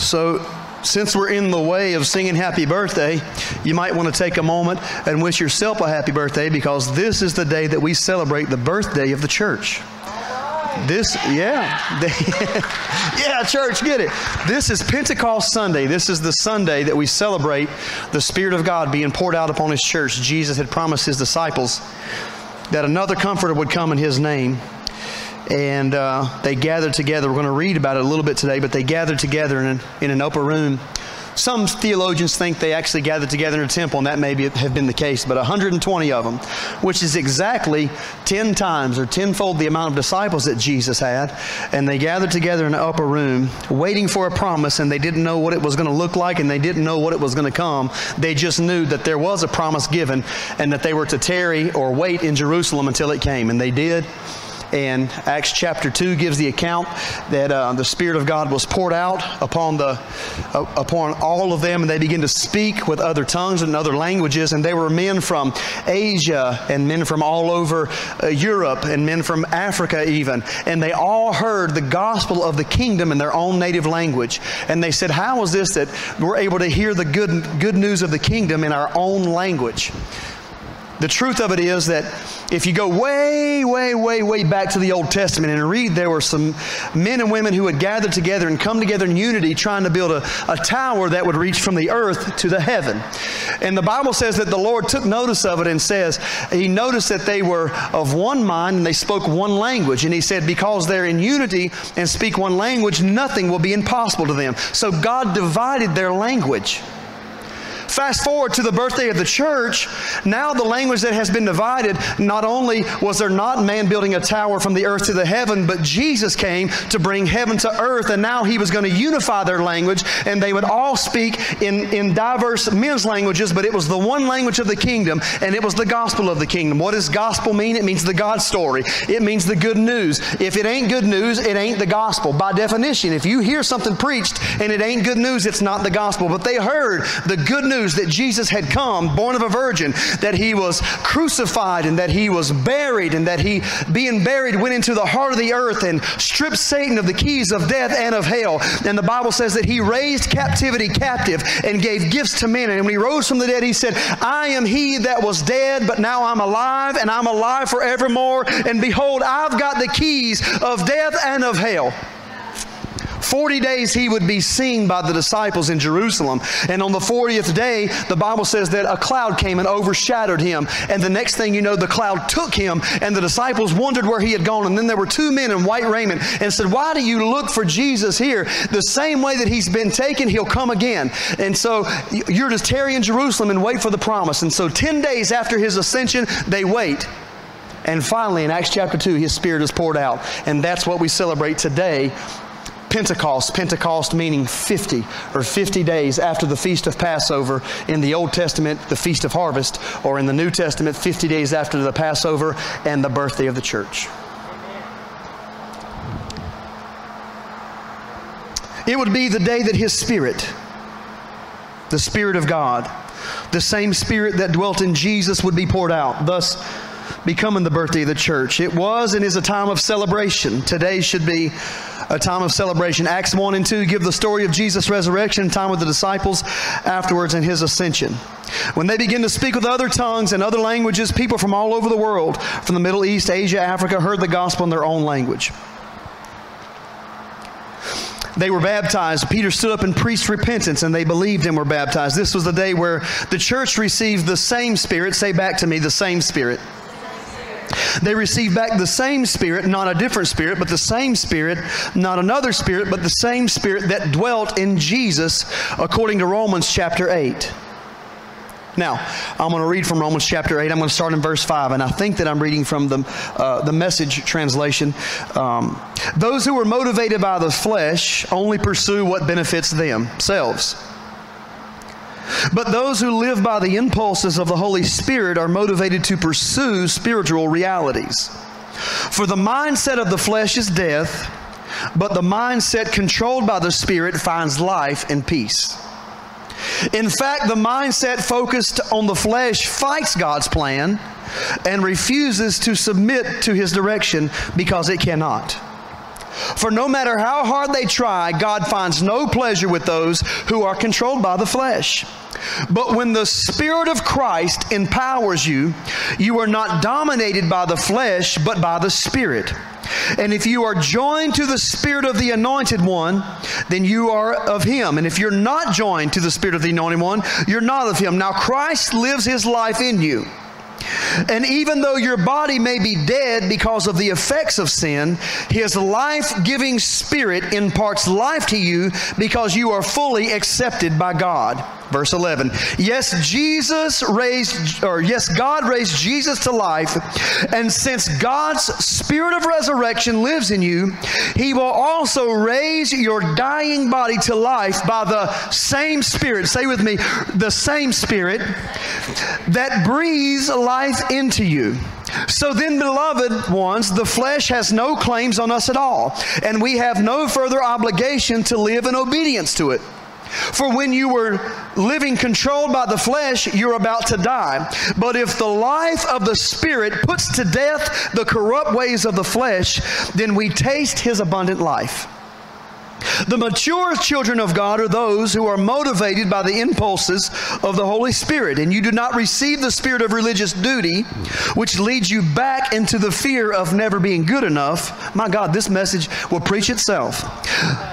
So, since we're in the way of singing happy birthday, you might want to take a moment and wish yourself a happy birthday because this is the day that we celebrate the birthday of the church. This, yeah. yeah, church, get it. This is Pentecost Sunday. This is the Sunday that we celebrate the Spirit of God being poured out upon His church. Jesus had promised His disciples that another comforter would come in His name and uh, they gathered together. We're going to read about it a little bit today, but they gathered together in an, in an upper room. Some theologians think they actually gathered together in a temple, and that may be, have been the case, but 120 of them, which is exactly 10 times or tenfold the amount of disciples that Jesus had. And they gathered together in an upper room, waiting for a promise, and they didn't know what it was going to look like, and they didn't know what it was going to come. They just knew that there was a promise given, and that they were to tarry or wait in Jerusalem until it came. And they did. And Acts chapter 2 gives the account that uh, the Spirit of God was poured out upon, the, uh, upon all of them, and they began to speak with other tongues and other languages. And they were men from Asia, and men from all over uh, Europe, and men from Africa, even. And they all heard the gospel of the kingdom in their own native language. And they said, How is this that we're able to hear the good, good news of the kingdom in our own language? The truth of it is that if you go way, way, way, way back to the Old Testament and read, there were some men and women who had gathered together and come together in unity trying to build a, a tower that would reach from the earth to the heaven. And the Bible says that the Lord took notice of it and says, He noticed that they were of one mind and they spoke one language. And He said, because they're in unity and speak one language, nothing will be impossible to them. So God divided their language. Fast forward to the birthday of the church. Now, the language that has been divided, not only was there not man building a tower from the earth to the heaven, but Jesus came to bring heaven to earth, and now he was going to unify their language, and they would all speak in, in diverse men's languages, but it was the one language of the kingdom, and it was the gospel of the kingdom. What does gospel mean? It means the God story, it means the good news. If it ain't good news, it ain't the gospel. By definition, if you hear something preached and it ain't good news, it's not the gospel. But they heard the good news news that Jesus had come, born of a virgin, that he was crucified and that he was buried, and that he, being buried, went into the heart of the earth and stripped Satan of the keys of death and of hell. And the Bible says that he raised captivity captive and gave gifts to men. And when he rose from the dead, he said, I am he that was dead, but now I'm alive, and I'm alive forevermore. And behold, I've got the keys of death and of hell. 40 days he would be seen by the disciples in Jerusalem. And on the 40th day, the Bible says that a cloud came and overshadowed him. And the next thing you know, the cloud took him, and the disciples wondered where he had gone. And then there were two men in white raiment and said, Why do you look for Jesus here? The same way that he's been taken, he'll come again. And so you're to tarry in Jerusalem and wait for the promise. And so 10 days after his ascension, they wait. And finally, in Acts chapter 2, his spirit is poured out. And that's what we celebrate today Pentecost, Pentecost meaning 50 or 50 days after the Feast of Passover. In the Old Testament, the Feast of Harvest, or in the New Testament, 50 days after the Passover and the birthday of the church. It would be the day that His Spirit, the Spirit of God, the same Spirit that dwelt in Jesus, would be poured out, thus becoming the birthday of the church. It was and is a time of celebration. Today should be a time of celebration. Acts 1 and 2 give the story of Jesus' resurrection, time with the disciples afterwards, and his ascension. When they begin to speak with other tongues and other languages, people from all over the world, from the Middle East, Asia, Africa, heard the gospel in their own language. They were baptized. Peter stood up and preached repentance, and they believed and were baptized. This was the day where the church received the same Spirit. Say back to me, the same Spirit they received back the same Spirit, not a different Spirit, but the same Spirit, not another Spirit, but the same Spirit that dwelt in Jesus, according to Romans chapter 8. Now, I'm going to read from Romans chapter 8. I'm going to start in verse 5, and I think that I'm reading from the, uh, the message translation. Um, Those who are motivated by the flesh only pursue what benefits themselves. But those who live by the impulses of the Holy Spirit are motivated to pursue spiritual realities. For the mindset of the flesh is death, but the mindset controlled by the Spirit finds life and peace. In fact, the mindset focused on the flesh fights God's plan and refuses to submit to his direction because it cannot. For no matter how hard they try, God finds no pleasure with those who are controlled by the flesh. But when the Spirit of Christ empowers you, you are not dominated by the flesh, but by the Spirit. And if you are joined to the Spirit of the Anointed One, then you are of Him. And if you're not joined to the Spirit of the Anointed One, you're not of Him. Now, Christ lives His life in you. And even though your body may be dead because of the effects of sin, His life giving Spirit imparts life to you because you are fully accepted by God. Verse 11. Yes, Jesus raised, or yes, God raised Jesus to life. And since God's spirit of resurrection lives in you, he will also raise your dying body to life by the same spirit. Say with me, the same spirit that breathes life into you. So then, beloved ones, the flesh has no claims on us at all, and we have no further obligation to live in obedience to it. For when you were living controlled by the flesh, you're about to die. But if the life of the Spirit puts to death the corrupt ways of the flesh, then we taste his abundant life. The mature children of God are those who are motivated by the impulses of the Holy Spirit, and you do not receive the spirit of religious duty, which leads you back into the fear of never being good enough. My God, this message will preach itself.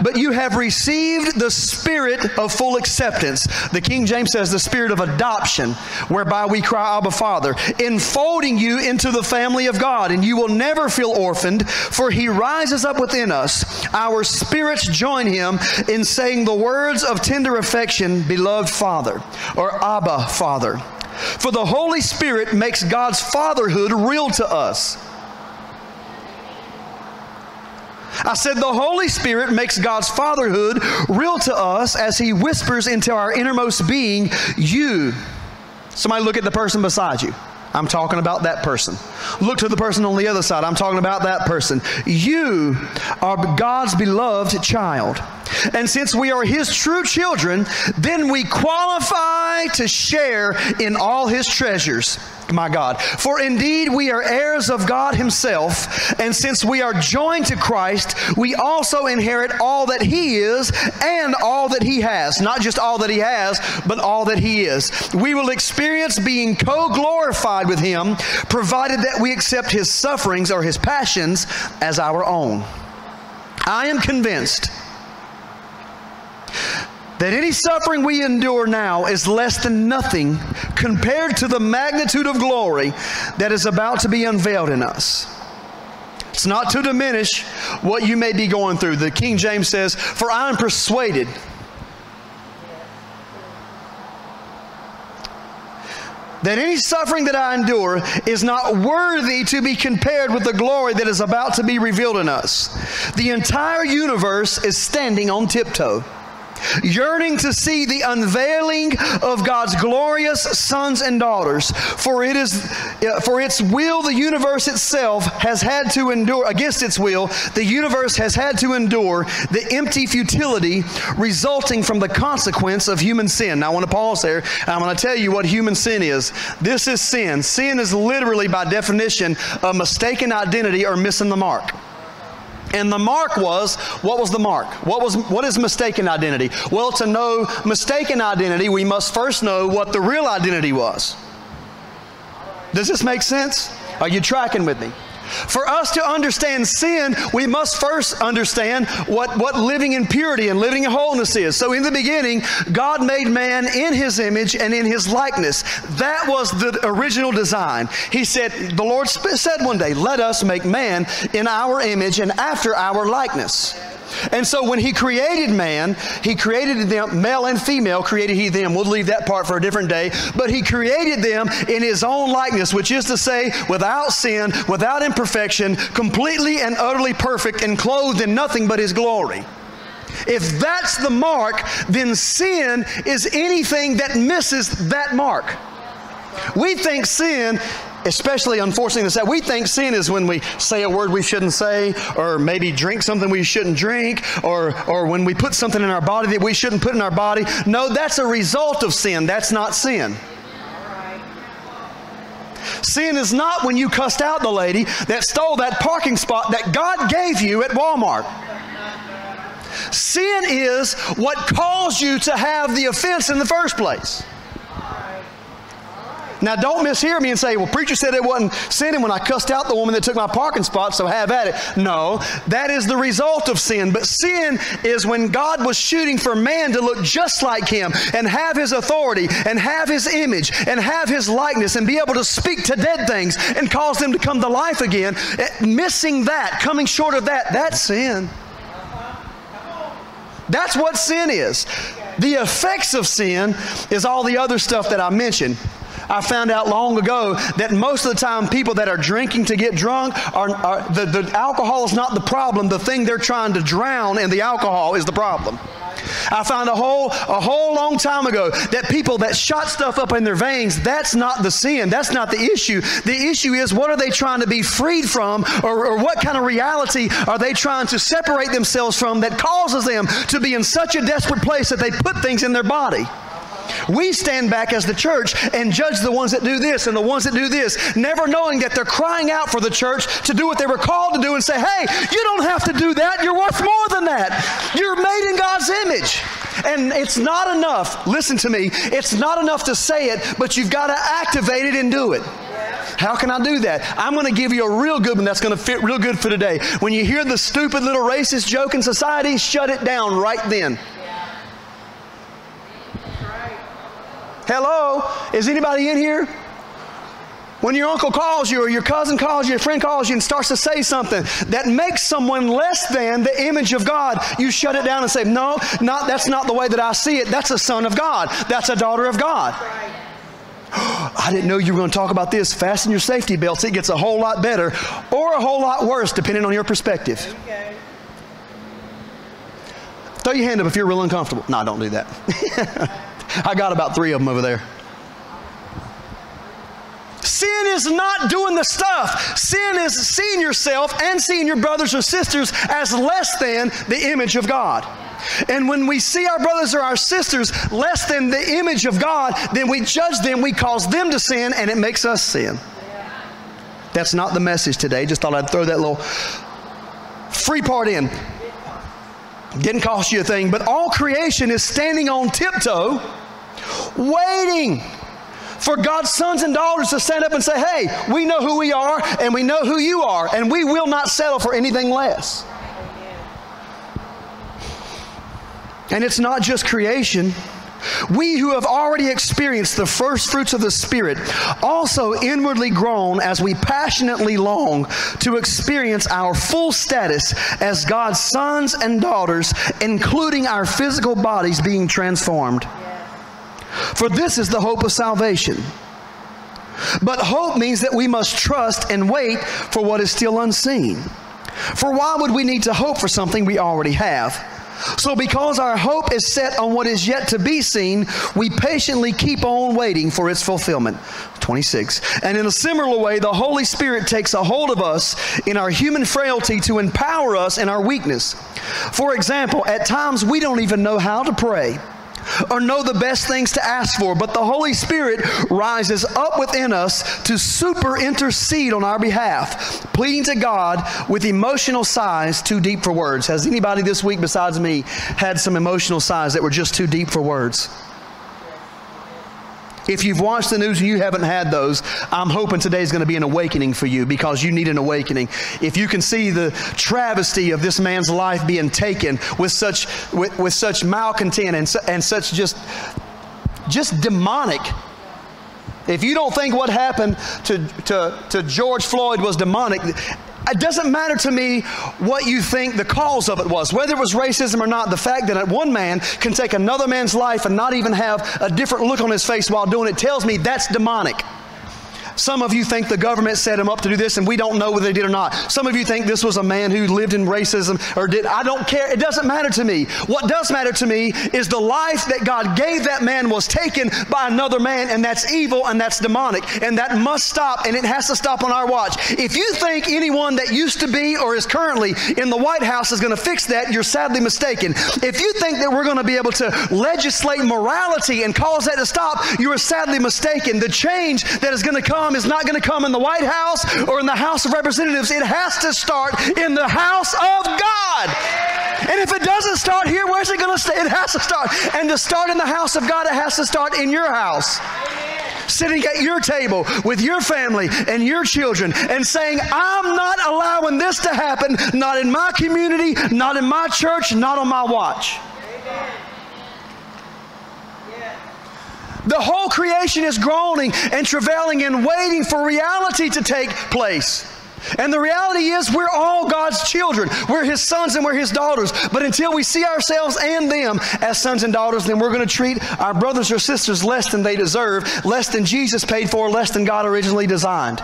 But you have received the spirit of full acceptance. The King James says the spirit of adoption, whereby we cry, Abba, Father, enfolding you into the family of God, and you will never feel orphaned, for he rises up within us. Our spirits join him in saying the words of tender affection, beloved Father, or Abba, Father. For the Holy Spirit makes God's fatherhood real to us. I said the Holy Spirit makes God's fatherhood real to us as He whispers into our innermost being, You. Somebody look at the person beside you. I'm talking about that person. Look to the person on the other side. I'm talking about that person. You are God's beloved child. And since we are His true children, then we qualify to share in all His treasures. My God. For indeed we are heirs of God Himself, and since we are joined to Christ, we also inherit all that He is and all that He has. Not just all that He has, but all that He is. We will experience being co glorified with Him, provided that we accept His sufferings or His passions as our own. I am convinced that any suffering we endure now is less than nothing compared to the magnitude of glory that is about to be unveiled in us. It's not to diminish what you may be going through. The King James says, For I am persuaded. That any suffering that I endure is not worthy to be compared with the glory that is about to be revealed in us. The entire universe is standing on tiptoe yearning to see the unveiling of God's glorious sons and daughters. For it is for its will the universe itself has had to endure against its will, the universe has had to endure the empty futility resulting from the consequence of human sin. Now I want to pause there. I'm going to tell you what human sin is. This is sin. Sin is literally by definition a mistaken identity or missing the mark. And the mark was, what was the mark? What was what is mistaken identity? Well, to know mistaken identity, we must first know what the real identity was. Does this make sense? Are you tracking with me? For us to understand sin, we must first understand what, what living in purity and living in wholeness is. So, in the beginning, God made man in his image and in his likeness. That was the original design. He said, The Lord said one day, Let us make man in our image and after our likeness. And so when he created man, he created them, male and female created he them. We'll leave that part for a different day. But he created them in his own likeness, which is to say, without sin, without imperfection, completely and utterly perfect, and clothed in nothing but his glory. If that's the mark, then sin is anything that misses that mark. We think sin especially unfortunately to say, we think sin is when we say a word we shouldn't say, or maybe drink something we shouldn't drink, or, or when we put something in our body that we shouldn't put in our body. No, that's a result of sin. That's not sin. Sin is not when you cussed out the lady that stole that parking spot that God gave you at Walmart. Sin is what caused you to have the offense in the first place. Now, don't mishear me and say, well, preacher said it wasn't sinning when I cussed out the woman that took my parking spot, so have at it. No, that is the result of sin. But sin is when God was shooting for man to look just like him and have his authority and have his image and have his likeness and be able to speak to dead things and cause them to come to life again. Eh, missing that, coming short of that, that's sin. That's what sin is. The effects of sin is all the other stuff that I mentioned. I found out long ago that most of the time people that are drinking to get drunk are, are the, the alcohol is not the problem. The thing they're trying to drown in the alcohol is the problem. I found a whole a whole long time ago that people that shot stuff up in their veins, that's not the sin. That's not the issue. The issue is what are they trying to be freed from or, or what kind of reality are they trying to separate themselves from that causes them to be in such a desperate place that they put things in their body. We stand back as the church and judge the ones that do this and the ones that do this, never knowing that they're crying out for the church to do what they were called to do and say, hey, you don't have to do that. You're worth more than that. You're made in God's image. And it's not enough, listen to me, it's not enough to say it, but you've got to activate it and do it. How can I do that? I'm going to give you a real good one that's going to fit real good for today. When you hear the stupid little racist joke in society, shut it down right then. Hello? Is anybody in here? When your uncle calls you or your cousin calls you, your friend calls you and starts to say something that makes someone less than the image of God, you shut it down and say, No, not, that's not the way that I see it. That's a son of God. That's a daughter of God. I didn't know you were going to talk about this. Fasten your safety belts. It gets a whole lot better or a whole lot worse, depending on your perspective. Throw your hand up if you're real uncomfortable. No, don't do that. I got about three of them over there. Sin is not doing the stuff. Sin is seeing yourself and seeing your brothers or sisters as less than the image of God. And when we see our brothers or our sisters less than the image of God, then we judge them, we cause them to sin, and it makes us sin. That's not the message today. Just thought I'd throw that little free part in. Didn't cost you a thing, but all creation is standing on tiptoe, waiting for God's sons and daughters to stand up and say, Hey, we know who we are and we know who you are, and we will not settle for anything less. And it's not just creation. We who have already experienced the first fruits of the Spirit also inwardly groan as we passionately long to experience our full status as God's sons and daughters, including our physical bodies being transformed. For this is the hope of salvation. But hope means that we must trust and wait for what is still unseen. For why would we need to hope for something we already have? So, because our hope is set on what is yet to be seen, we patiently keep on waiting for its fulfillment. 26. And in a similar way, the Holy Spirit takes a hold of us in our human frailty to empower us in our weakness. For example, at times we don't even know how to pray or know the best things to ask for, but the Holy Spirit rises up within us to super intercede on our behalf, pleading to God with emotional sighs too deep for words. Has anybody this week besides me had some emotional sighs that were just too deep for words? If you've watched the news and you haven't had those, I'm hoping today is going to be an awakening for you because you need an awakening. If you can see the travesty of this man's life being taken with such, with, with such malcontent and, and such just, just demonic if you don't think what happened to, to, to George Floyd was demonic, it doesn't matter to me what you think the cause of it was, whether it was racism or not. The fact that one man can take another man's life and not even have a different look on his face while doing it tells me that's demonic. Some of you think the government set him up to do this and we don't know whether they did or not. Some of you think this was a man who lived in racism or did. I don't care. It doesn't matter to me. What does matter to me is the life that God gave that man was taken by another man and that's evil and that's demonic and that must stop and it has to stop on our watch. If you think anyone that used to be or is currently in the White House is going to fix that, you're sadly mistaken. If you think that we're going to be able to legislate morality and cause that to stop, you are sadly mistaken. The change that is going to come is not going to come in the White House or in the House of Representatives. It has to start in the house of God. And if it doesn't start here, where's it going to start? It has to start. And to start in the house of God, it has to start in your house sitting at your table with your family and your children and saying, I'm not allowing this to happen, not in my community, not in my church, not on my watch. The whole creation is groaning and travailing and waiting for reality to take place. And the reality is, we're all God's children. We're His sons and we're His daughters. But until we see ourselves and them as sons and daughters, then we're going to treat our brothers or sisters less than they deserve, less than Jesus paid for, less than God originally designed.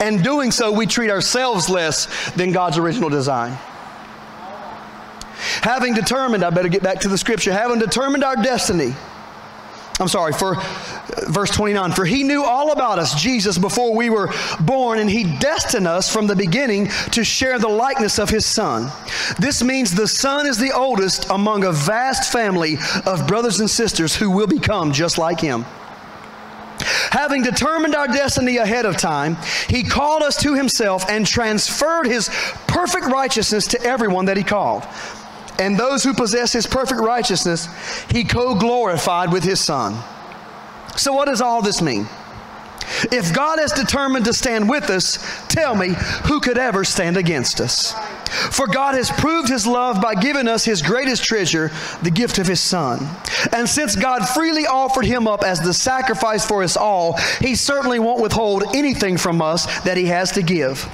And doing so, we treat ourselves less than God's original design. Having determined, I better get back to the scripture, having determined our destiny I'm sorry, for verse 29. For he knew all about us, Jesus, before we were born, and he destined us from the beginning to share the likeness of his Son. This means the Son is the oldest among a vast family of brothers and sisters who will become just like him. Having determined our destiny ahead of time, he called us to himself and transferred his perfect righteousness to everyone that he called and those who possess his perfect righteousness, he co glorified with his Son. So, what does all this mean? If God has determined to stand with us, tell me, who could ever stand against us? For God has proved his love by giving us his greatest treasure, the gift of his Son. And since God freely offered him up as the sacrifice for us all, he certainly won't withhold anything from us that he has to give.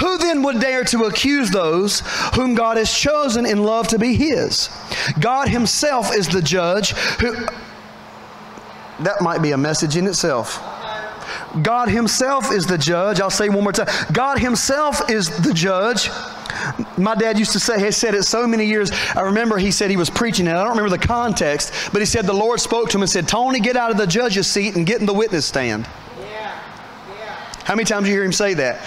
Who then would dare to accuse those whom God has chosen in love to be His? God Himself is the judge who. That might be a message in itself. God Himself is the judge. I'll say one more time. God Himself is the judge. My dad used to say, he said it so many years. I remember he said he was preaching, it. I don't remember the context, but he said the Lord spoke to him and said, Tony, get out of the judge's seat and get in the witness stand. Yeah. Yeah. How many times do you hear him say that?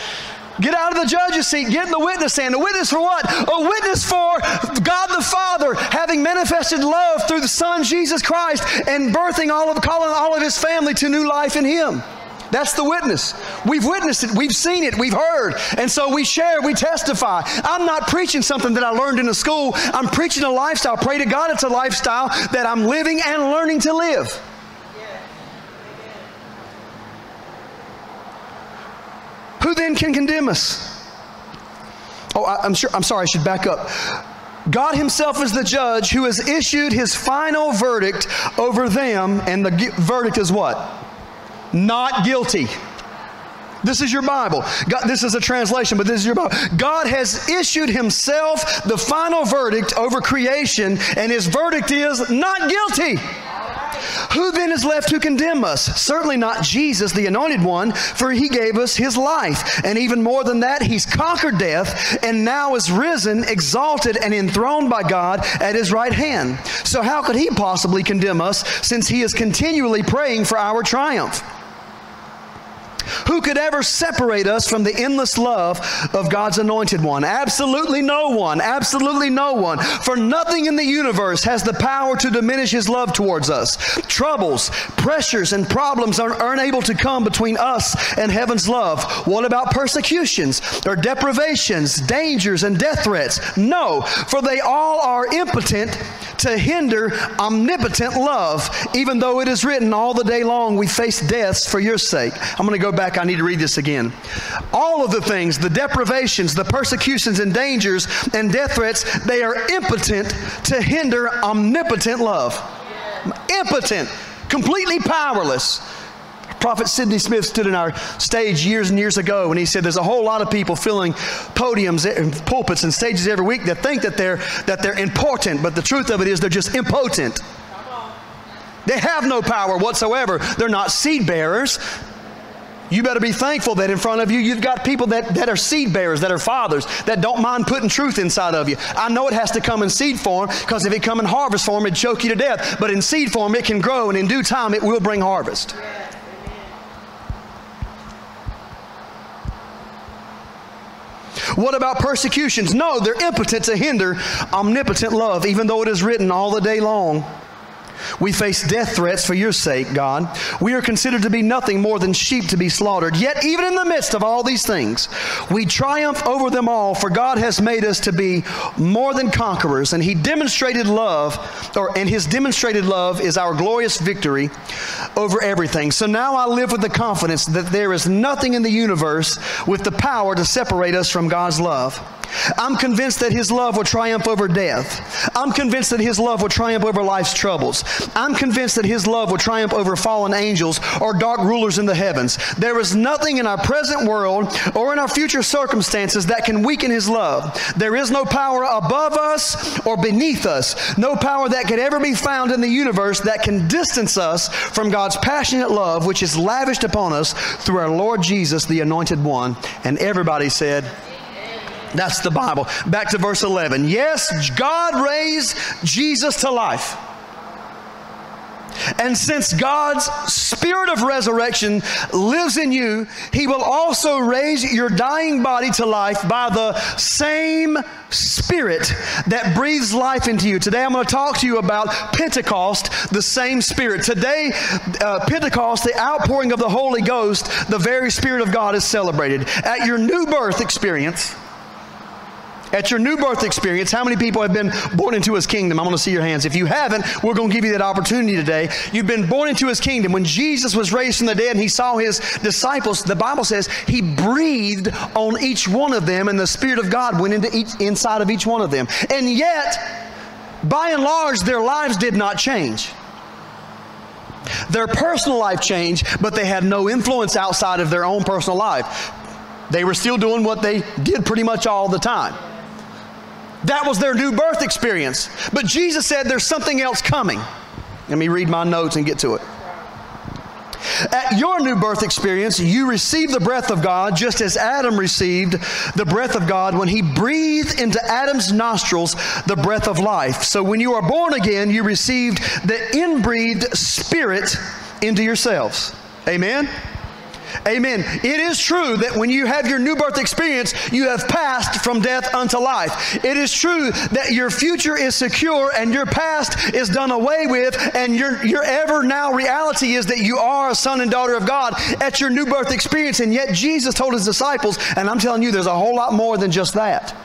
Get out of the judge's seat. Get in the witness stand. A witness for what? A witness for God the Father having manifested love through the Son Jesus Christ and birthing all of, calling all of His family to new life in Him. That's the witness. We've witnessed it, we've seen it, we've heard. And so we share, we testify. I'm not preaching something that I learned in a school. I'm preaching a lifestyle. Pray to God it's a lifestyle that I'm living and learning to live. Who then can condemn us? Oh, I, am sure. I'm sorry. I should back up. God Himself is the judge who has issued His final verdict over them, and the verdict is what? Not guilty. This is your Bible. God, this is a translation, but this is your Bible. God has issued Himself the final verdict over creation, and His verdict is not guilty. Who then is left to condemn us? Certainly not Jesus, the anointed one, for he gave us his life. And even more than that, he's conquered death and now is risen, exalted, and enthroned by God at his right hand. So, how could he possibly condemn us since he is continually praying for our triumph? Who could ever separate us from the endless love of God's anointed one? Absolutely no one. Absolutely no one. For nothing in the universe has the power to diminish his love towards us. Troubles, pressures, and problems are, unable to come between us and heaven's love. What about persecutions or deprivations, dangers, and death threats? No, for they all are impotent to hinder omnipotent love, even though it is written all the day long, we face deaths for your sake. I'm going to go back. I need to read this again. All of the things, the deprivations, the persecutions and dangers and death threats, they are impotent to hinder omnipotent love. Impotent, completely powerless. Prophet Sidney Smith stood in our stage years and years ago and he said there's a whole lot of people filling podiums and pulpits and stages every week that think that they're that they're important, but the truth of it is they're just impotent. They have no power whatsoever. They're not seed bearers. You better be thankful that in front of you, you've got people that, that are seed bearers, that are fathers, that don't mind putting truth inside of you. I know it has to come in seed form because if it come in harvest form, it'd choke you to death. But in seed form, it can grow, and in due time, it will bring harvest. What about persecutions? No, they're impotent to hinder omnipotent love, even though it is written all the day long. We face death threats for your sake, God. We are considered to be nothing more than sheep to be slaughtered. Yet, even in the midst of all these things, we triumph over them all, for God has made us to be more than conquerors, and He demonstrated love, or and His demonstrated love is our glorious victory over everything. So now I live with the confidence that there is nothing in the universe with the power to separate us from God's love. I'm convinced that His love will triumph over death. I'm convinced that His love will triumph over life's troubles. I'm convinced that His love will triumph over fallen angels or dark rulers in the heavens. There is nothing in our present world or in our future circumstances that can weaken His love. There is no power above us or beneath us, no power that could ever be found in the universe that can distance us from God's passionate love, which is lavished upon us through our Lord Jesus, the Anointed One. And everybody said, that's the Bible. Back to verse 11. Yes, God raised Jesus to life. And since God's spirit of resurrection lives in you, He will also raise your dying body to life by the same spirit that breathes life into you. Today I'm going to talk to you about Pentecost, the same spirit. Today, uh, Pentecost, the outpouring of the Holy Ghost, the very Spirit of God is celebrated. At your new birth experience, at your new birth experience, how many people have been born into his kingdom? I want to see your hands. If you haven't, we're going to give you that opportunity today. You've been born into his kingdom. When Jesus was raised from the dead and he saw his disciples, the Bible says he breathed on each one of them and the Spirit of God went into each, inside of each one of them. And yet, by and large, their lives did not change. Their personal life changed, but they had no influence outside of their own personal life. They were still doing what they did pretty much all the time. That was their new birth experience. But Jesus said there's something else coming. Let me read my notes and get to it. At your new birth experience, you receive the breath of God just as Adam received the breath of God when he breathed into Adam's nostrils the breath of life. So when you are born again, you received the inbreathed spirit into yourselves. Amen? Amen. It is true that when you have your new birth experience, you have passed from death unto life. It is true that your future is secure and your past is done away with, and your, your ever now reality is that you are a son and daughter of God at your new birth experience. And yet Jesus told his disciples, and I'm telling you, there's a whole lot more than just that.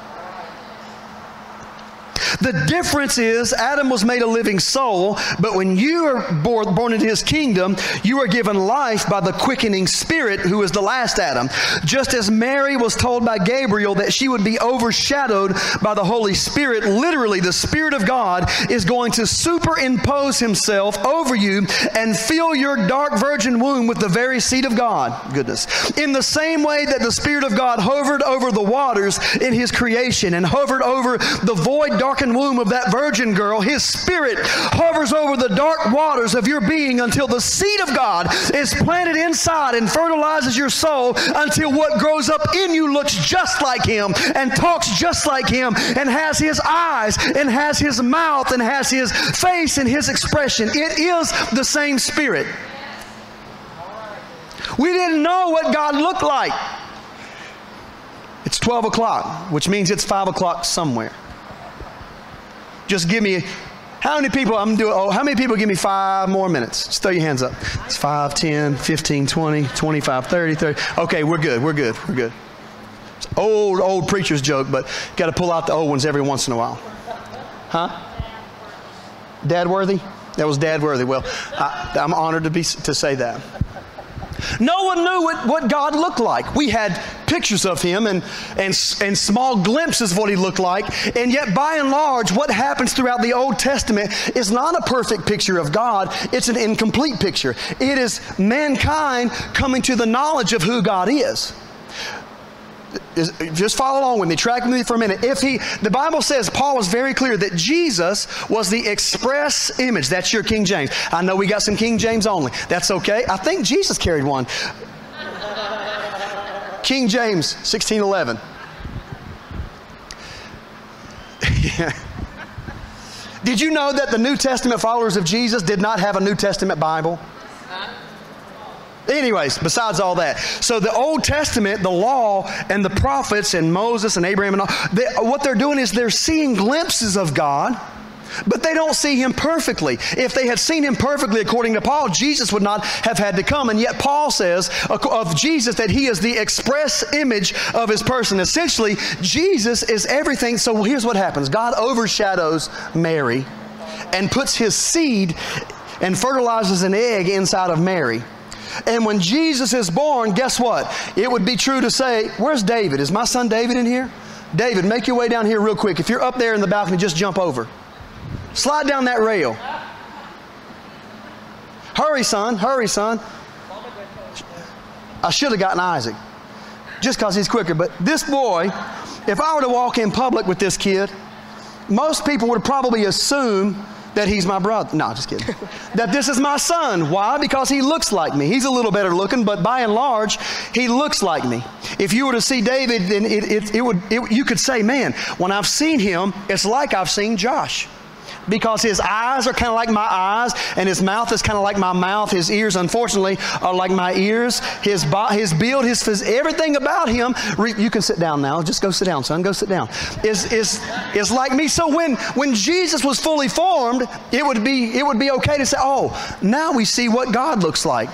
The difference is Adam was made a living soul, but when you are born, born into his kingdom, you are given life by the quickening spirit who is the last Adam. Just as Mary was told by Gabriel that she would be overshadowed by the Holy Spirit, literally, the Spirit of God is going to superimpose himself over you and fill your dark virgin womb with the very seed of God. Goodness. In the same way that the Spirit of God hovered over the waters in his creation and hovered over the void, dark darkened womb of that virgin girl, His Spirit hovers over the dark waters of your being until the seed of God is planted inside and fertilizes your soul until what grows up in you looks just like Him and talks just like Him and has His eyes and has His mouth and has His face and His expression. It is the same Spirit. We didn't know what God looked like. It's 12 o'clock, which means it's 5 o'clock somewhere. Just give me, how many people, I'm doing, oh, how many people give me five more minutes? Just throw your hands up. It's 5, 10, 15, 20, 25, 30, 30. Okay, we're good, we're good, we're good. It's old, old preacher's joke, but got to pull out the old ones every once in a while. Huh? Dad worthy? That was dad worthy. Well, I, am honored to be to say that. No one knew what, what God looked like. We had pictures of him and, and, and small glimpses of what he looked like. And yet, by and large, what happens throughout the Old Testament is not a perfect picture of God, it's an incomplete picture. It is mankind coming to the knowledge of who God is. Just follow along with me. Track with me for a minute. If he the bible says paul was very clear that jesus was the express image. That's your king james. I know we got some king james only. That's okay. I think jesus carried one king james 1611 did you know that the new testament followers of jesus did not have a new testament bible? Anyways, besides all that, so the Old Testament, the law, and the prophets, and Moses and Abraham, and all, they, what they're doing is they're seeing glimpses of God But they don't see him perfectly. If they had seen him perfectly, according to Paul, Jesus would not have had to come. And yet, Paul says of Jesus that he is the express image of his person. Essentially, Jesus is everything. So here's what happens God overshadows Mary and puts his seed and fertilizes an egg inside of Mary. And when Jesus is born, guess what? It would be true to say, Where's David? Is my son David in here? David, make your way down here real quick. If you're up there in the balcony, just jump over. Slide down that rail. Hurry, son. Hurry, son. I should have gotten Isaac just because he's quicker. But this boy, if I were to walk in public with this kid, most people would probably assume that he's my brother. No, just kidding. that this is my son. Why? Because he looks like me. He's a little better looking, but by and large, he looks like me. If you were to see David, then it, it, it would, it, you could say, man, when I've seen him, it's like I've seen Josh because his eyes are kind of like my eyes, and his mouth is kind of like my mouth. His ears, unfortunately, are like my ears. His, bo- his build, his phys- everything about him. Re- you can sit down now. Just go sit down, son. Go sit down. Is is is like me. So when when Jesus was fully formed, it would be it would be okay to say, oh, now we see what God looks like.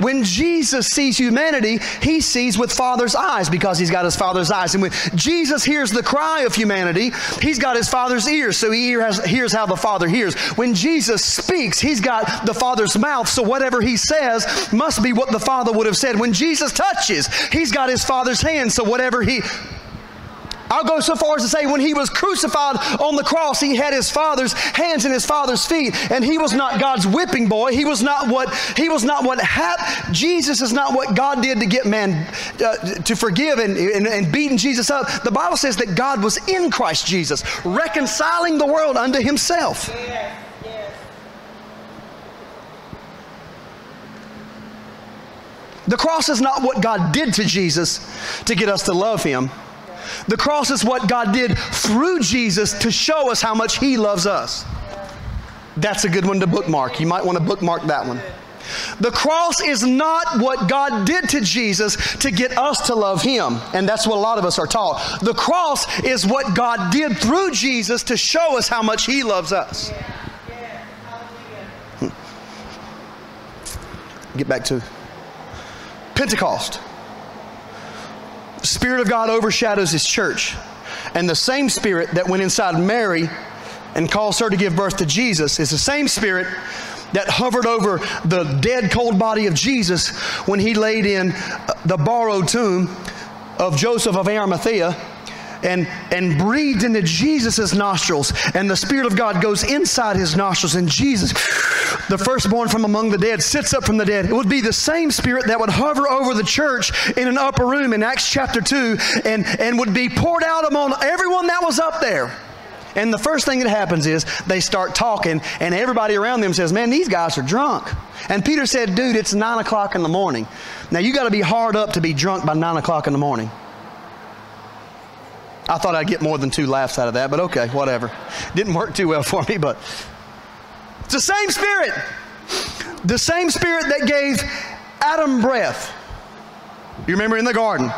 When Jesus sees humanity, he sees with Father's eyes because he's got his Father's eyes. And when Jesus hears the cry of humanity, he's got his Father's ears, so he hears, hears how the Father hears. When Jesus speaks, he's got the Father's mouth, so whatever he says must be what the Father would have said. When Jesus touches, he's got his Father's hand, so whatever he I'll go so far as to say when he was crucified on the cross, he had his father's hands and his father's feet, and he was not God's whipping boy. He was not what he was not what happened. Jesus is not what God did to get man uh, to forgive and, and, and beating Jesus up. The Bible says that God was in Christ Jesus, reconciling the world unto himself. The cross is not what God did to Jesus to get us to love him. The cross is what God did through Jesus to show us how much He loves us. That's a good one to bookmark. You might want to bookmark that one. The cross is not what God did to Jesus to get us to love Him. And that's what a lot of us are taught. The cross is what God did through Jesus to show us how much He loves us. Hmm. Get back to Pentecost. Spirit of God overshadows His church. And the same Spirit that went inside Mary and caused her to give birth to Jesus is the same Spirit that hovered over the dead, cold body of Jesus when he laid in the borrowed tomb of Joseph of Arimathea and, and breathed into Jesus' nostrils, and the Spirit of God goes inside his nostrils, and Jesus, the firstborn from among the dead, sits up from the dead. It would be the same Spirit that would hover over the church in an upper room in Acts chapter 2 and, and would be poured out among everyone that was up there. And the first thing that happens is they start talking, and everybody around them says, Man, these guys are drunk. And Peter said, Dude, it's 9 o'clock in the morning. Now, you got to be hard up to be drunk by 9 o'clock in the morning. I thought I'd get more than two laughs out of that, but okay, whatever. Didn't work too well for me, but it's the same spirit. The same spirit that gave Adam breath. You remember in the garden?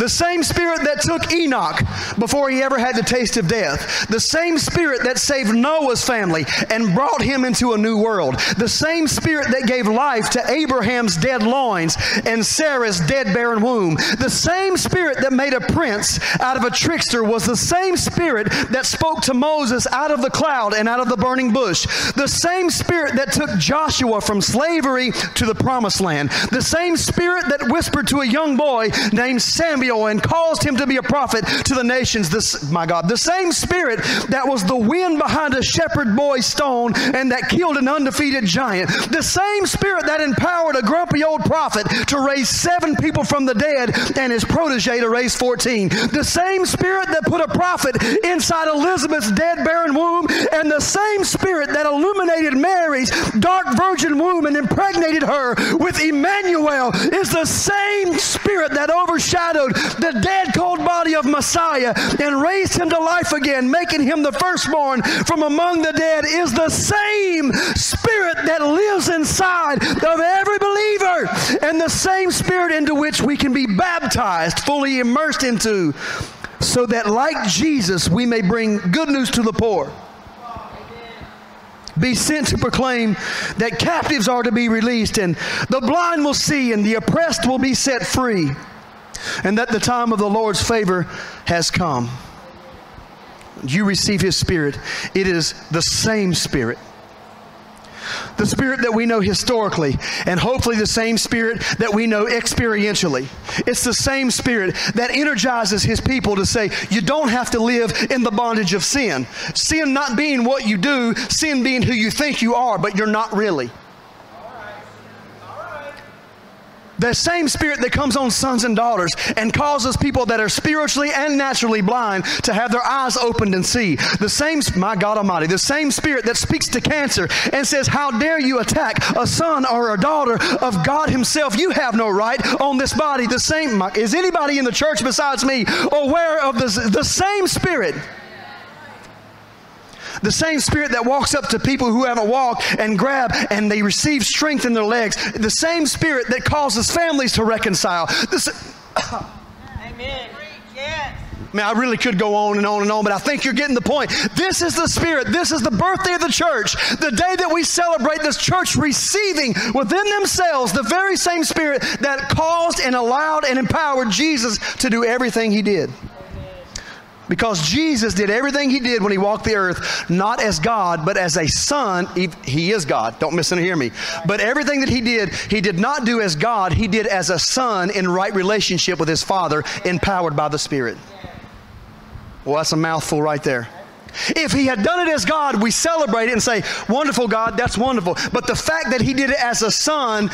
The same spirit that took Enoch before he ever had the taste of death. The same spirit that saved Noah's family and brought him into a new world. The same spirit that gave life to Abraham's dead loins and Sarah's dead barren womb. The same spirit that made a prince out of a trickster was the same spirit that spoke to Moses out of the cloud and out of the burning bush. The same spirit that took Joshua from slavery to the promised land. The same spirit that whispered to a young boy named Samuel And caused him to be a prophet to the nations. This, my God, the same spirit that was the wind behind a shepherd boy's stone and that killed an undefeated giant. The same spirit that empowered a grumpy old prophet to raise seven people from the dead and his protege to raise 14. The same spirit that put a prophet inside Elizabeth's dead barren womb and the same spirit that illuminated Mary's dark virgin womb and impregnated her with Emmanuel is the same spirit that overshadowed the dead, cold body of Messiah and raised him to life again, making him the firstborn from among the dead, is the same Spirit that lives inside of every believer and the same Spirit into which we can be baptized, fully immersed into, so that like Jesus, we may bring good news to the poor. be sent to proclaim that captives are to be released, and the blind will see, and the oppressed will be set free, and that the time of the Lord's favor has come. You receive His Spirit, it is the same Spirit the Spirit that we know historically, and hopefully the same Spirit that we know experientially. It's the same Spirit that energizes His people to say, you don't have to live in the bondage of sin. Sin not being what you do, sin being who you think you are, but you're not really. The same spirit that comes on sons and daughters and causes people that are spiritually and naturally blind to have their eyes opened and see. The same, my God Almighty, the same spirit that speaks to cancer and says, How dare you attack a son or a daughter of God Himself? You have no right on this body. The same, is anybody in the church besides me aware of this, the same spirit? The same spirit that walks up to people who haven't walked and grab and they receive strength in their legs. The same spirit that causes families to reconcile. This, Amen. Man, I really could go on and on and on, but I think you're getting the point. This is the Spirit. This is the birthday of the church. The day that we celebrate this church receiving within themselves the very same Spirit that caused and allowed and empowered Jesus to do everything He did. Because Jesus did everything he did when he walked the earth, not as God, but as a son. He, he is God. Don't miss and hear me. But everything that he did, he did not do as God, he did as a son in right relationship with his Father, empowered by the Spirit. Well, that's a mouthful right there. If he had done it as God, we celebrate it and say, Wonderful God, that's wonderful. But the fact that he did it as a son,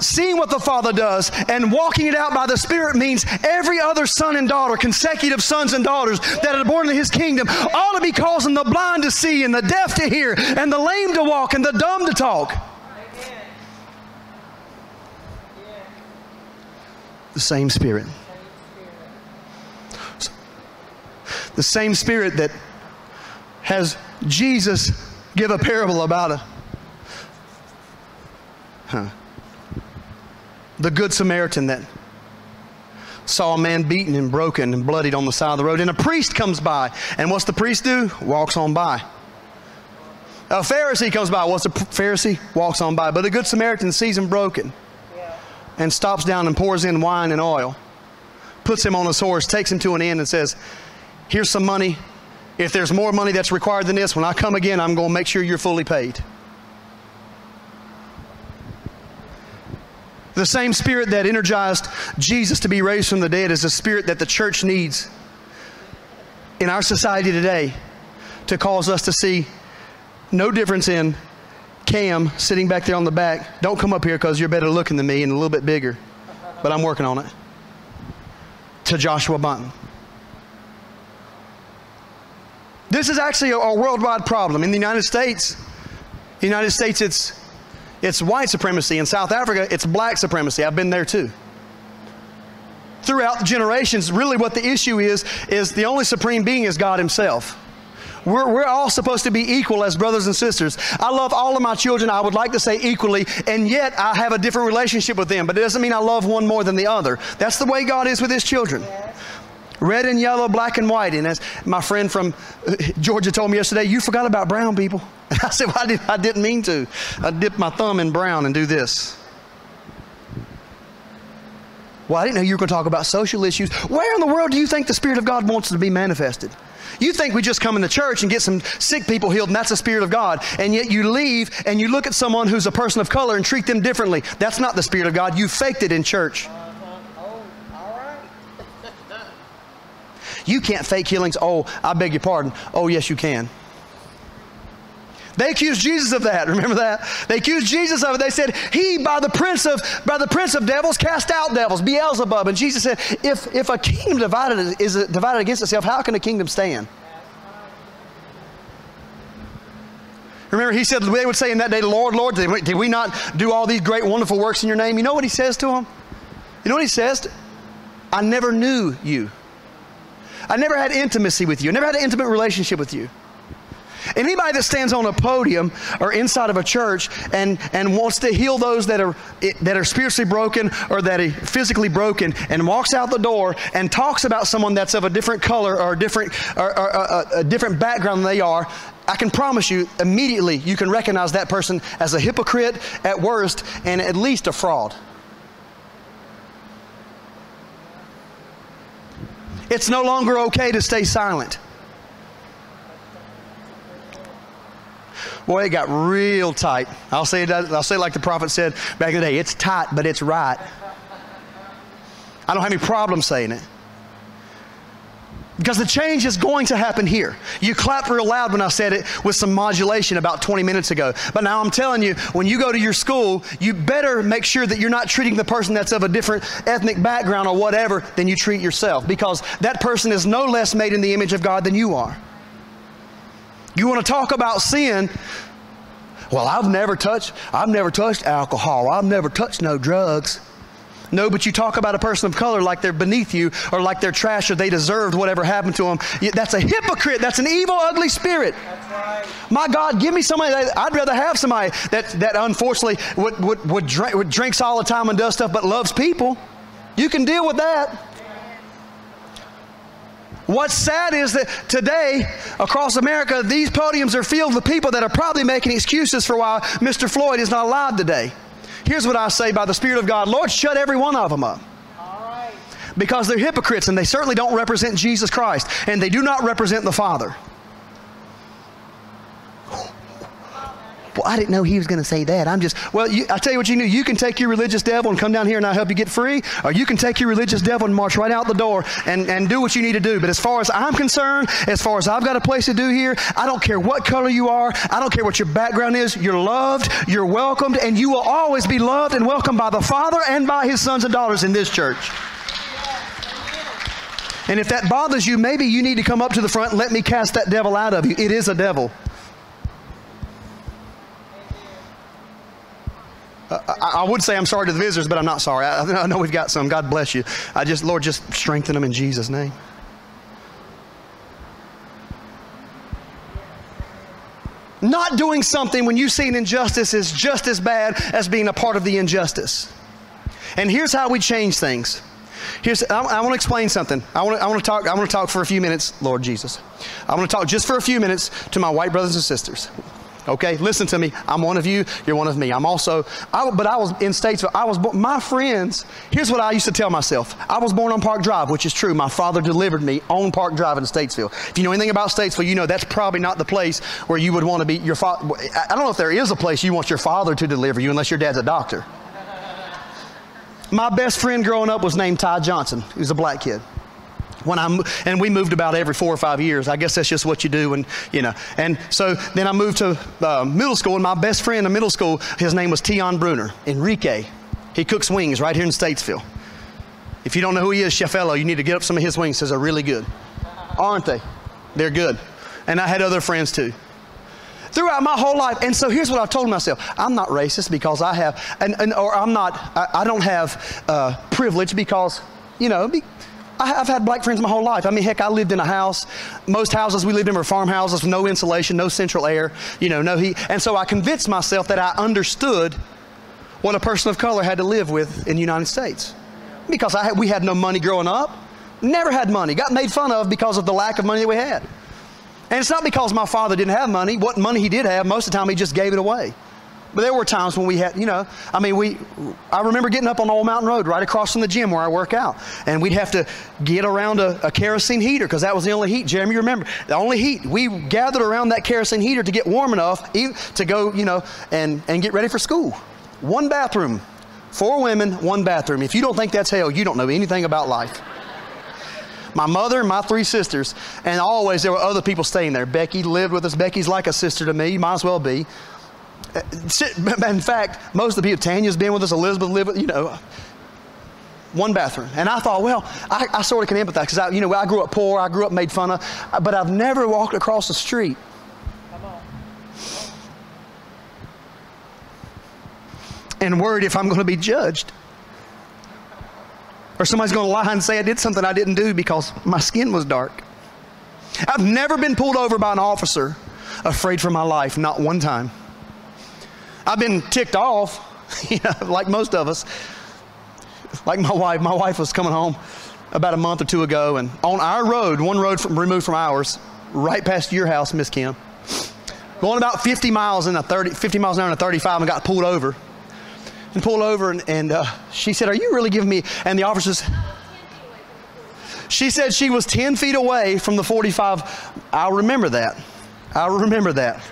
seeing what the Father does and walking it out by the Spirit means every other son and daughter, consecutive sons and daughters that are born into his kingdom, ought to be causing the blind to see and the deaf to hear and the lame to walk and the dumb to talk. The same Spirit. The same Spirit that has Jesus give a parable about a huh, the good Samaritan that saw a man beaten and broken and bloodied on the side of the road, and a priest comes by, and what's the priest do? Walks on by. A Pharisee comes by. What's a Pharisee? Walks on by. But the good Samaritan sees him broken and stops down and pours in wine and oil, puts him on his horse, takes him to an inn, and says, Here's some money. If there's more money that's required than this, when I come again, I'm going to make sure you're fully paid. The same spirit that energized Jesus to be raised from the dead is the spirit that the church needs in our society today to cause us to see no difference in Cam sitting back there on the back. Don't come up here because you're better looking than me and a little bit bigger, but I'm working on it. To Joshua Bunton. This is actually a, a worldwide problem. In the United States, the United States, it's, it's white supremacy. In South Africa, it's black supremacy. I've been there too. Throughout generations, really what the issue is, is the only supreme being is God Himself. We're, we're all supposed to be equal as brothers and sisters. I love all of my children, I would like to say equally, and yet I have a different relationship with them. But it doesn't mean I love one more than the other. That's the way God is with His children red and yellow, black and white. And as my friend from uh, Georgia told me yesterday, you forgot about brown people. And I said, well, I, did, I didn't mean to. I dip my thumb in brown and do this. Well, I didn't know you were going to talk about social issues. Where in the world do you think the Spirit of God wants to be manifested? You think we just come into church and get some sick people healed, and that's the Spirit of God. And yet you leave and you look at someone who's a person of color and treat them differently. That's not the Spirit of God. You faked it in church. You can't fake healings. Oh, I beg your pardon. Oh, yes, you can. They accused Jesus of that. Remember that? They accused Jesus of it. They said, He, by the prince of, by the prince of devils, cast out devils, Beelzebub. And Jesus said, If, if a kingdom divided is divided against itself, how can a kingdom stand? Remember, he said, they would say in that day, Lord, Lord, did we, did we not do all these great, wonderful works in your name? You know what he says to them? You know what he says? I never knew you. I never had intimacy with you. I never had an intimate relationship with you. Anybody that stands on a podium or inside of a church and, and wants to heal those that are, that are spiritually broken or that are physically broken and walks out the door and talks about someone that's of a different color or a different, or, or, or a different background than they are, I can promise you immediately you can recognize that person as a hypocrite at worst and at least a fraud. It's no longer okay to stay silent. Boy, it got real tight. I'll say it, I'll say it like the prophet said back in the day it's tight, but it's right. I don't have any problem saying it. Because the change is going to happen here. You clapped real loud when I said it with some modulation about 20 minutes ago. But now I'm telling you, when you go to your school, you better make sure that you're not treating the person that's of a different ethnic background or whatever than you treat yourself. Because that person is no less made in the image of God than you are. You want to talk about sin? Well, I've never touched, I've never touched alcohol. I've never touched no drugs. No, but you talk about a person of color like they're beneath you or like they're trash or they deserved whatever happened to them. That's a hypocrite. That's an evil, ugly spirit. Right. My God, give me somebody that, I'd rather have somebody that, that unfortunately would, would, would, drink, would drinks all the time and does stuff but loves people. You can deal with that. What's sad is that today, across America, these podiums are filled with people that are probably making excuses for why Mr. Floyd is not allowed today. Here's what I say by the Spirit of God Lord, shut every one of them up. Because they're hypocrites and they certainly don't represent Jesus Christ and they do not represent the Father. Well, I didn't know he was going to say that. I'm just, well, you, I tell you what you knew. You can take your religious devil and come down here and I'll help you get free, or you can take your religious devil and march right out the door and, and do what you need to do. But as far as I'm concerned, as far as I've got a place to do here, I don't care what color you are, I don't care what your background is, you're loved, you're welcomed, and you will always be loved and welcomed by the Father and by his sons and daughters in this church. And if that bothers you, maybe you need to come up to the front and let me cast that devil out of you. It is a devil. I, would say I'm sorry to the visitors, but I'm not sorry. I, I know we've got some. God bless you. I just, Lord, just strengthen them in Jesus' name. Not doing something when you see an injustice is just as bad as being a part of the injustice. And here's how we change things. Here's, I, I want to explain something. I want to, I want to talk. I want to talk for a few minutes, Lord Jesus. I want to talk just for a few minutes to my white brothers and sisters. Okay, listen to me. I'm one of you. You're one of me. I'm also, I, but I was in Statesville. I was, my friends, here's what I used to tell myself. I was born on Park Drive, which is true. My father delivered me on Park Drive in Statesville. If you know anything about Statesville, you know that's probably not the place where you would want to be your father. I don't know if there is a place you want your father to deliver you unless your dad's a doctor. My best friend growing up was named Ty Johnson. He was a black kid when I and we moved about every four or five years. I guess that's just what you do, and you know. And so then I moved to uh, middle school, and my best friend in middle school, his name was Tion Bruner, Enrique. He cooks wings right here in Statesville. If you don't know who he is, Chef Chefello, you need to get up some of his wings because they're really good, aren't they? They're good. And I had other friends too. Throughout my whole life, and so here's what I've told myself: I'm not racist because I have, and, and or I'm not, I, I don't have uh, privilege because, you know, be, I've had black friends my whole life. I mean, heck, I lived in a house. Most houses we lived in were farmhouses with no insulation, no central air, you know, no heat. And so I convinced myself that I understood what a person of color had to live with in the United States. Because we had no money growing up. Never had money. Got made fun of because of the lack of money that we had. And it's not because my father didn't have money. What money he did have, most of the time he just gave it away. But there were times when we had, you know, I mean, we, I remember getting up on Old Mountain Road right across from the gym where I work out. And we'd have to get around a, a kerosene heater because that was the only heat. Jeremy, you remember, the only heat. We gathered around that kerosene heater to get warm enough to go, you know, and, and get ready for school. One bathroom, four women, one bathroom. If you don't think that's hell, you don't know anything about life my mother and my three sisters, and always there were other people staying there. Becky lived with us. Becky's like a sister to me, might as well be. Uh, in fact, most of the people, Tanya's been with us, Elizabeth lived with, you know, one bathroom. And I thought, well, I, I sort of can empathize because, I, you know, I grew up poor, I grew up made fun of, uh, but I've never walked across the street. And worried if I'm going to be judged. Or somebody's going to lie and say I did something I didn't do because my skin was dark. I've never been pulled over by an officer afraid for my life, not one time. I've been ticked off, like most of us. Like my wife. My wife was coming home about a month or two ago, and on our road, one road from, removed from ours, right past your house, Miss Kim, going about 50 miles in a 30, 50 miles an hour in a 35 and got pulled over. And pulled over, and, and uh, she said, Are you really giving me? And the officers, she said she was 10 feet away from the 45. I'll remember that. I'll remember that.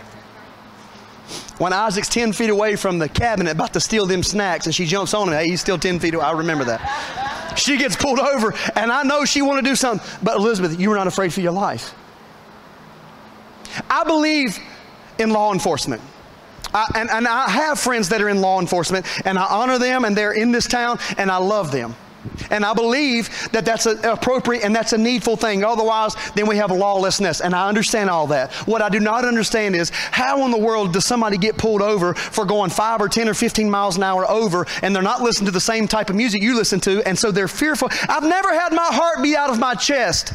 When Isaac's 10 feet away from the cabinet about to steal them snacks and she jumps on him, hey, he's still 10 feet away. I remember that. She gets pulled over, and I know she wanted to do something. But Elizabeth, you were not afraid for your life. I believe in law enforcement. I, and, and I have friends that are in law enforcement, and I honor them, and they're in this town, and I love them. And I believe that that's appropriate and that's a needful thing. Otherwise, then we have lawlessness. And I understand all that. What I do not understand is how in the world does somebody get pulled over for going 5 or 10 or 15 miles an hour over and they're not listening to the same type of music you listen to, and so they're fearful. I've never had my heart beat out of my chest,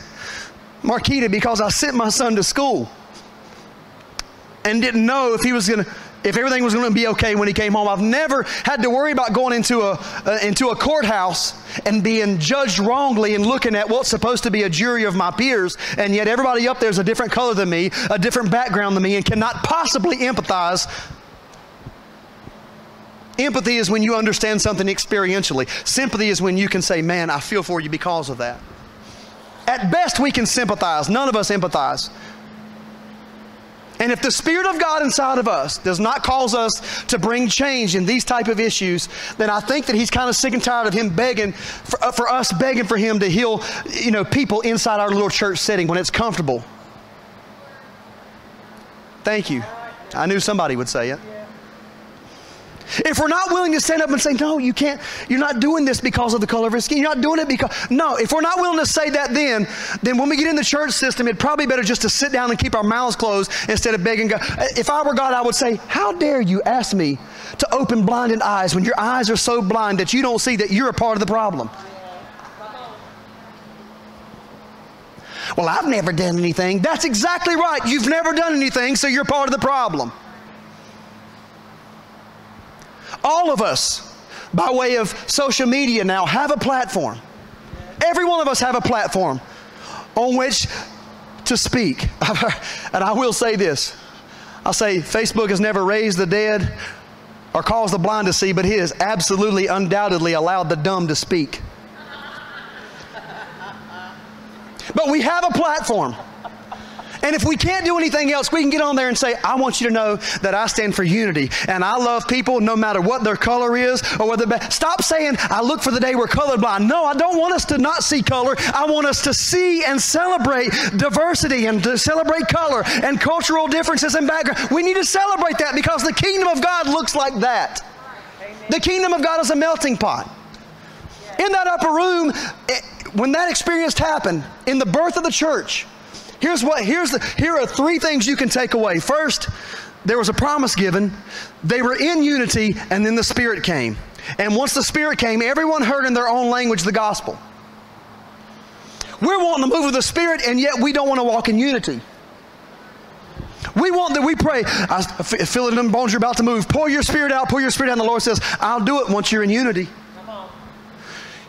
Marquita, because I sent my son to school and didn't know if he was going to if everything was going to be okay when he came home. I've never had to worry about going into a uh, into a courthouse and being judged wrongly and looking at what's supposed to be a jury of my peers, and yet everybody up there is a different color than me, a different background than me, and cannot possibly empathize. Empathy is when you understand something experientially. Sympathy is when you can say, "Man, I feel for you because of that." At best, we can sympathize. None of us empathize. And if the Spirit of God inside of us does not cause us to bring change in these type of issues, then I think that He's kind of sick and tired of Him begging, for, uh, for us begging for Him to heal, you know, people inside our little church setting when it's comfortable. Thank you. I knew somebody would say it. If we're not willing to stand up and say, no, you can't, you're not doing this because of the color of your skin, you're not doing it because, no, if we're not willing to say that then, then when we get in the church system, it'd probably better just to sit down and keep our mouths closed instead of begging God. If I were God, I would say, how dare you ask me to open blinded eyes when your eyes are so blind that you don't see that you're a part of the problem? Well, I've never done anything. That's exactly right. You've never done anything, so you're part of the problem. All of us, by way of social media now, have a platform. Every one of us have a platform on which to speak. and I will say this I'll say Facebook has never raised the dead or caused the blind to see, but it has absolutely, undoubtedly allowed the dumb to speak. But we have a platform. And if we can't do anything else, we can get on there and say, I want you to know that I stand for unity. And I love people no matter what their color is or whether. Stop saying, I look for the day we're colorblind. No, I don't want us to not see color. I want us to see and celebrate diversity and to celebrate color and cultural differences and background. We need to celebrate that because the kingdom of God looks like that. The kingdom of God is a melting pot. In that upper room, it, when that experience happened, in the birth of the church, Here's what, here's the, here are three things you can take away. First, there was a promise given. They were in unity, and then the Spirit came. And once the Spirit came, everyone heard in their own language the gospel. We're wanting to move with the Spirit, and yet we don't want to walk in unity. We want that we pray. I feel it in them bones you're about to move. Pour your spirit out, pour your spirit out. And the Lord says, I'll do it once you're in unity.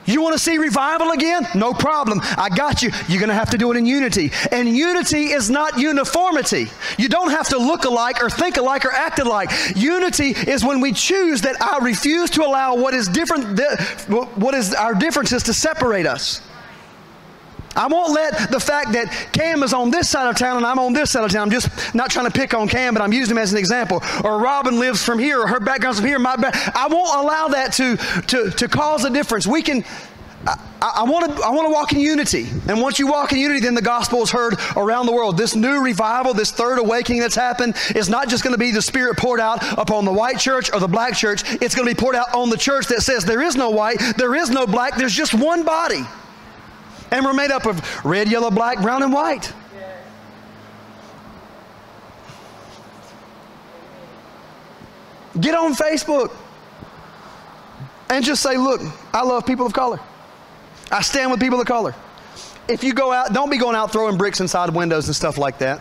You want to see revival again? No problem. I got you. You're going to have to do it in unity. And unity is not uniformity. You don't have to look alike or think alike or act alike. Unity is when we choose that I refuse to allow what is different, what is our differences to separate us. I won't let the fact that Cam is on this side of town and I'm on this side of town. I'm just not trying to pick on Cam, but I'm using him as an example. Or Robin lives from here, or her background's from here. My back. I won't allow that to, to, to cause a difference. We can. I, want to I want to walk in unity. And once you walk in unity, then the gospel is heard around the world. This new revival, this third awakening that's happened, is not just going to be the Spirit poured out upon the white church or the black church. It's going to be poured out on the church that says there is no white, there is no black, there's just one body. And we're made up of red, yellow, black, brown, and white. Get on Facebook and just say, Look, I love people of color. I stand with people of color. If you go out, don't be going out throwing bricks inside windows and stuff like that.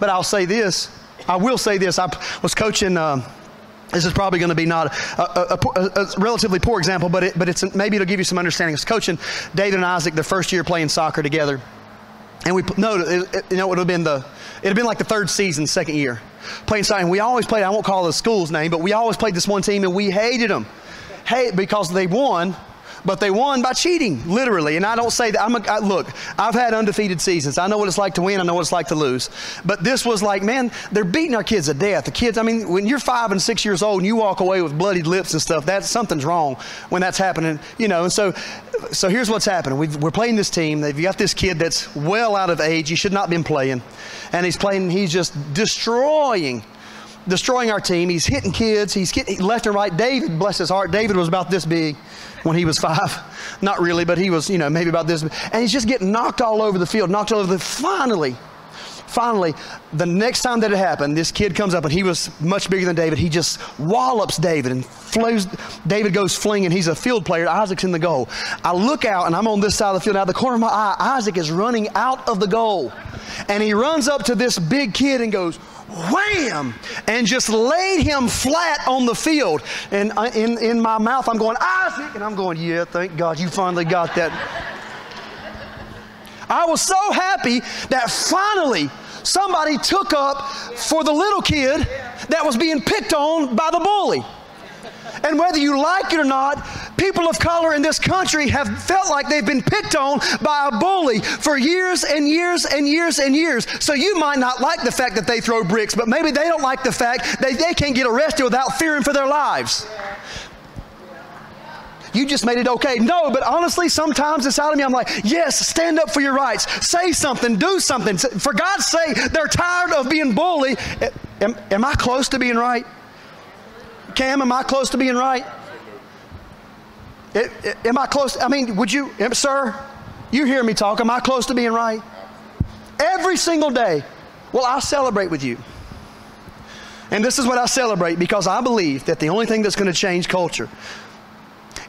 But I'll say this I will say this. I was coaching. Um, this is probably going to be not a, a, a, a relatively poor example, but, it, but it's maybe it'll give you some understanding. I was coaching David and Isaac their first year playing soccer together. And we, no, it, it, you know, it would have been the, it had been like the third season, second year. Playing soccer. And we always played, I won't call the school's name, but we always played this one team and we hated them. Hate because they won, but they won by cheating, literally. And I don't say that. I'm a, I, look, I've had undefeated seasons. I know what it's like to win. I know what it's like to lose. But this was like, man, they're beating our kids to death. The kids, I mean, when you're five and six years old and you walk away with bloodied lips and stuff, that's something's wrong when that's happening, you know. And so, so here's what's happening. we are playing this team. They've got this kid that's well out of age. He should not have been playing, and he's playing. He's just destroying destroying our team. He's hitting kids. He's getting left and right. David, bless his heart, David was about this big when he was five. Not really, but he was, you know, maybe about this. And he's just getting knocked all over the field, knocked all over the. Finally, finally, the next time that it happened, this kid comes up and he was much bigger than David. He just wallops David and flows. David goes flinging. He's a field player. Isaac's in the goal. I look out and I'm on this side of the field. Out of the corner of my eye, Isaac is running out of the goal. And he runs up to this big kid and goes, wham, and just laid him flat on the field. And in, in my mouth, I'm going, Isaac, and I'm going, yeah, thank God you finally got that. I was so happy that finally somebody took up for the little kid that was being picked on by the bully. And whether you like it or not, people of color in this country have felt like they've been picked on by a bully for years and years and years and years. So you might not like the fact that they throw bricks, but maybe they don't like the fact that they can't get arrested without fearing for their lives. You just made it okay. No, but honestly, sometimes inside of me, I'm like, yes, stand up for your rights. Say something, do something. For God's sake, they're tired of being bullied. Am, am I close to being right? Cam, am I close to being right? It, it, am I close? I mean, would you, sir, you hear me talk. Am I close to being right? Every single day. Well, I celebrate with you. And this is what I celebrate because I believe that the only thing that's going to change culture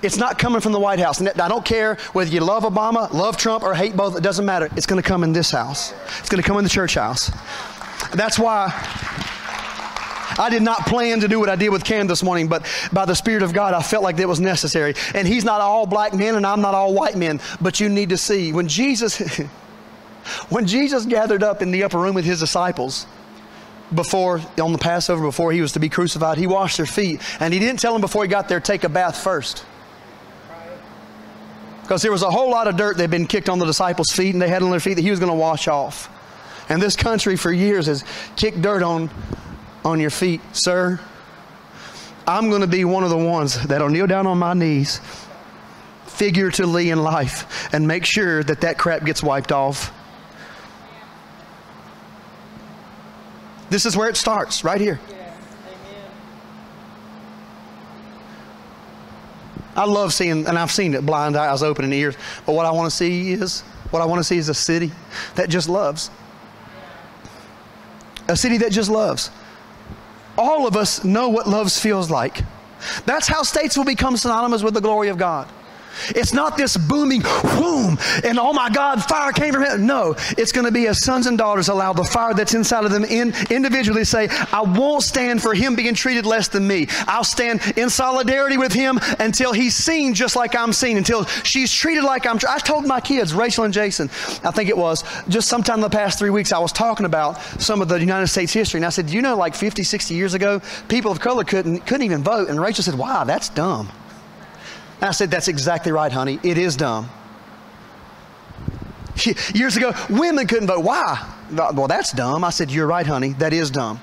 it's not coming from the White House. And I don't care whether you love Obama, love Trump, or hate both. It doesn't matter. It's going to come in this house. It's going to come in the church house. That's why I did not plan to do what I did with Cam this morning, but by the Spirit of God, I felt like it was necessary. And he's not all black men, and I'm not all white men, but you need to see when Jesus, when Jesus gathered up in the upper room with his disciples, before on the Passover, before he was to be crucified, he washed their feet. And he didn't tell them before he got there, take a bath first. Because there was a whole lot of dirt that had been kicked on the disciples' feet and they had on their feet that he was going to wash off. And this country for years has kicked dirt on on your feet, sir. I'm going to be one of the ones that'll kneel down on my knees, figuratively in life, and make sure that that crap gets wiped off. This is where it starts, right here. I love seeing, and I've seen it, blind eyes open ears. But what I want to see is, what I want to see is a city that just loves. A city that just loves all of us know what love feels like. That's how Statesville become synonymous with the glory of God. It's not this booming boom and oh my God, fire came from heaven. No, it's going to be as sons and daughters allow the fire that's inside of them in, individually say, I won't stand for him being treated less than me. I'll stand in solidarity with him until he's seen just like I'm seen, until she's treated like I'm. I told my kids, Rachel and Jason, I think it was, just sometime in the past three weeks, I was talking about some of the United States history. And I said, you know, like 50, 60 years ago, people of color couldn't, couldn't even vote? And Rachel said, Wow, that's dumb. I said, That's exactly right, honey. It is dumb. Years ago, women couldn't vote. Why? Well, that's dumb. I said, You're right, honey. That is dumb.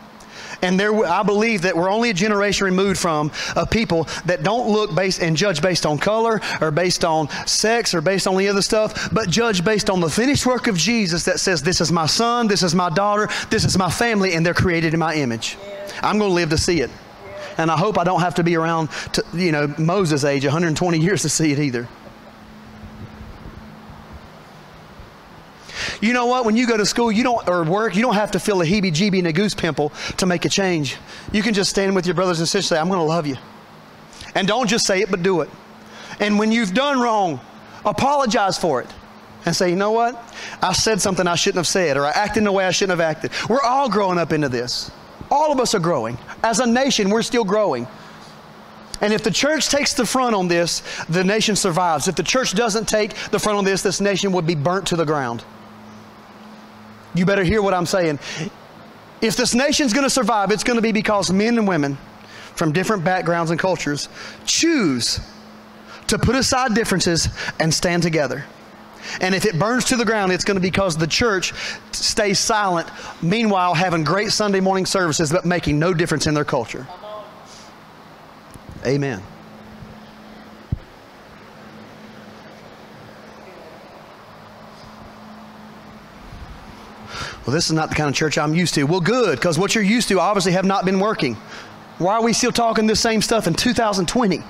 And there, I believe that we're only a generation removed from a people that don't look based and judge based on color or based on sex or based on the other stuff, but judge based on the finished work of Jesus that says, This is my son, this is my daughter, this is my family, and they're created in my image. I'm going to live to see it. And I hope I don't have to be around, to, you know, Moses' age, 120 years to see it either. You know what? When you go to school, you don't or work, you don't have to feel a heebie-jeebie and a goose pimple to make a change. You can just stand with your brothers and sisters and say, "I'm going to love you," and don't just say it, but do it. And when you've done wrong, apologize for it and say, "You know what? I said something I shouldn't have said, or I acted in a way I shouldn't have acted." We're all growing up into this. All of us are growing. As a nation, we're still growing. And if the church takes the front on this, the nation survives. If the church doesn't take the front on this, this nation would be burnt to the ground. You better hear what I'm saying. If this nation's going to survive, it's going to be because men and women from different backgrounds and cultures choose to put aside differences and stand together. And if it burns to the ground, it's going to be because the church stays silent, meanwhile, having great Sunday morning services, but making no difference in their culture. Amen. Well, this is not the kind of church I'm used to. Well, good, because what you're used to obviously have not been working. Why are we still talking this same stuff in 2020?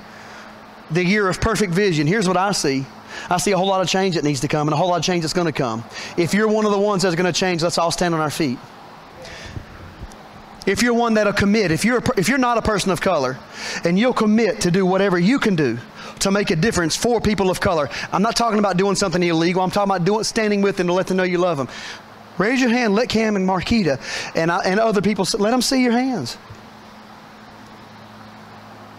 The year of perfect vision. Here's what I see. I see a whole lot of change that needs to come and a whole lot of change that's going to come. If you're one of the ones that's going to change, let's all stand on our feet. If you're one that'll commit, if you're, a, if you're not a person of color and you'll commit to do whatever you can do to make a difference for people of color, I'm not talking about doing something illegal. I'm talking about doing, standing with them to let them know you love them. Raise your hand. Let Cam and Marquita and, I, and other people, let them see your hands.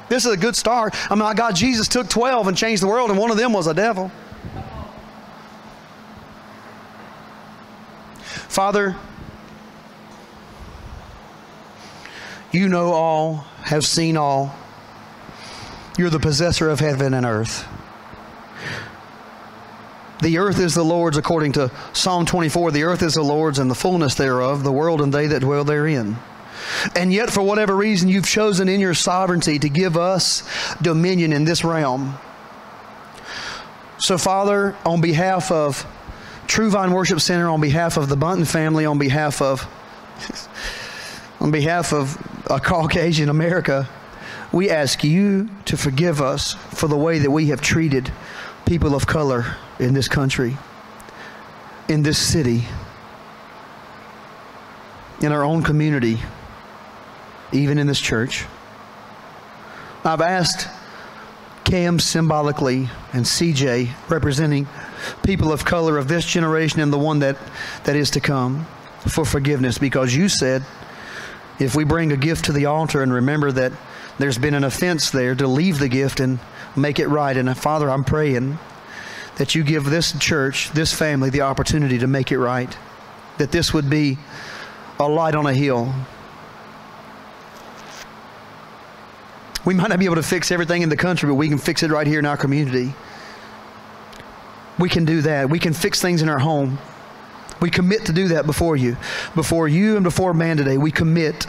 This is a good start. I mean, my God, Jesus took 12 and changed the world, and one of them was a devil. Father, you know all, have seen all. You're the possessor of heaven and earth. The earth is the Lord's, according to Psalm 24. The earth is the Lord's and the fullness thereof, the world and they that dwell therein. And yet, for whatever reason, you've chosen in your sovereignty to give us dominion in this realm. So, Father, on behalf of True Vine Worship Center, on behalf of the Bunton family, on behalf of on behalf of a Caucasian America, we ask you to forgive us for the way that we have treated people of color in this country, in this city, in our own community, even in this church. I've asked Cam symbolically and CJ representing people of color of this generation and the one that, that is to come for forgiveness because you said if we bring a gift to the altar and remember that there's been an offense there to leave the gift and make it right. And uh, Father, I'm praying that you give this church, this family, the opportunity to make it right. That this would be a light on a hill. We might not be able to fix everything in the country, but we can fix it right here in our community. We can do that. We can fix things in our home. We commit to do that before you. Before you and before man today, we commit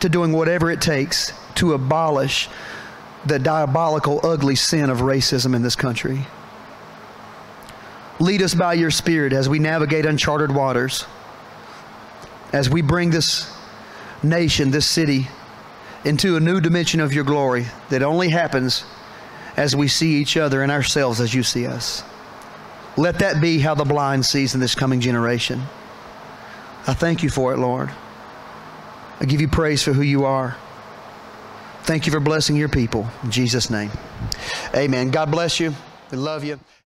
to doing whatever it takes to abolish the diabolical, ugly sin of racism in this country. Lead us by your Spirit as we navigate uncharted waters, as we bring this nation, this city, into a new dimension of your glory that only happens as we see each other and ourselves as you see us. Let that be how the blind sees in this coming generation. I thank you for it, Lord. I give you praise for who you are. Thank you for blessing your people. In Jesus' name. Amen. God bless you. We love you.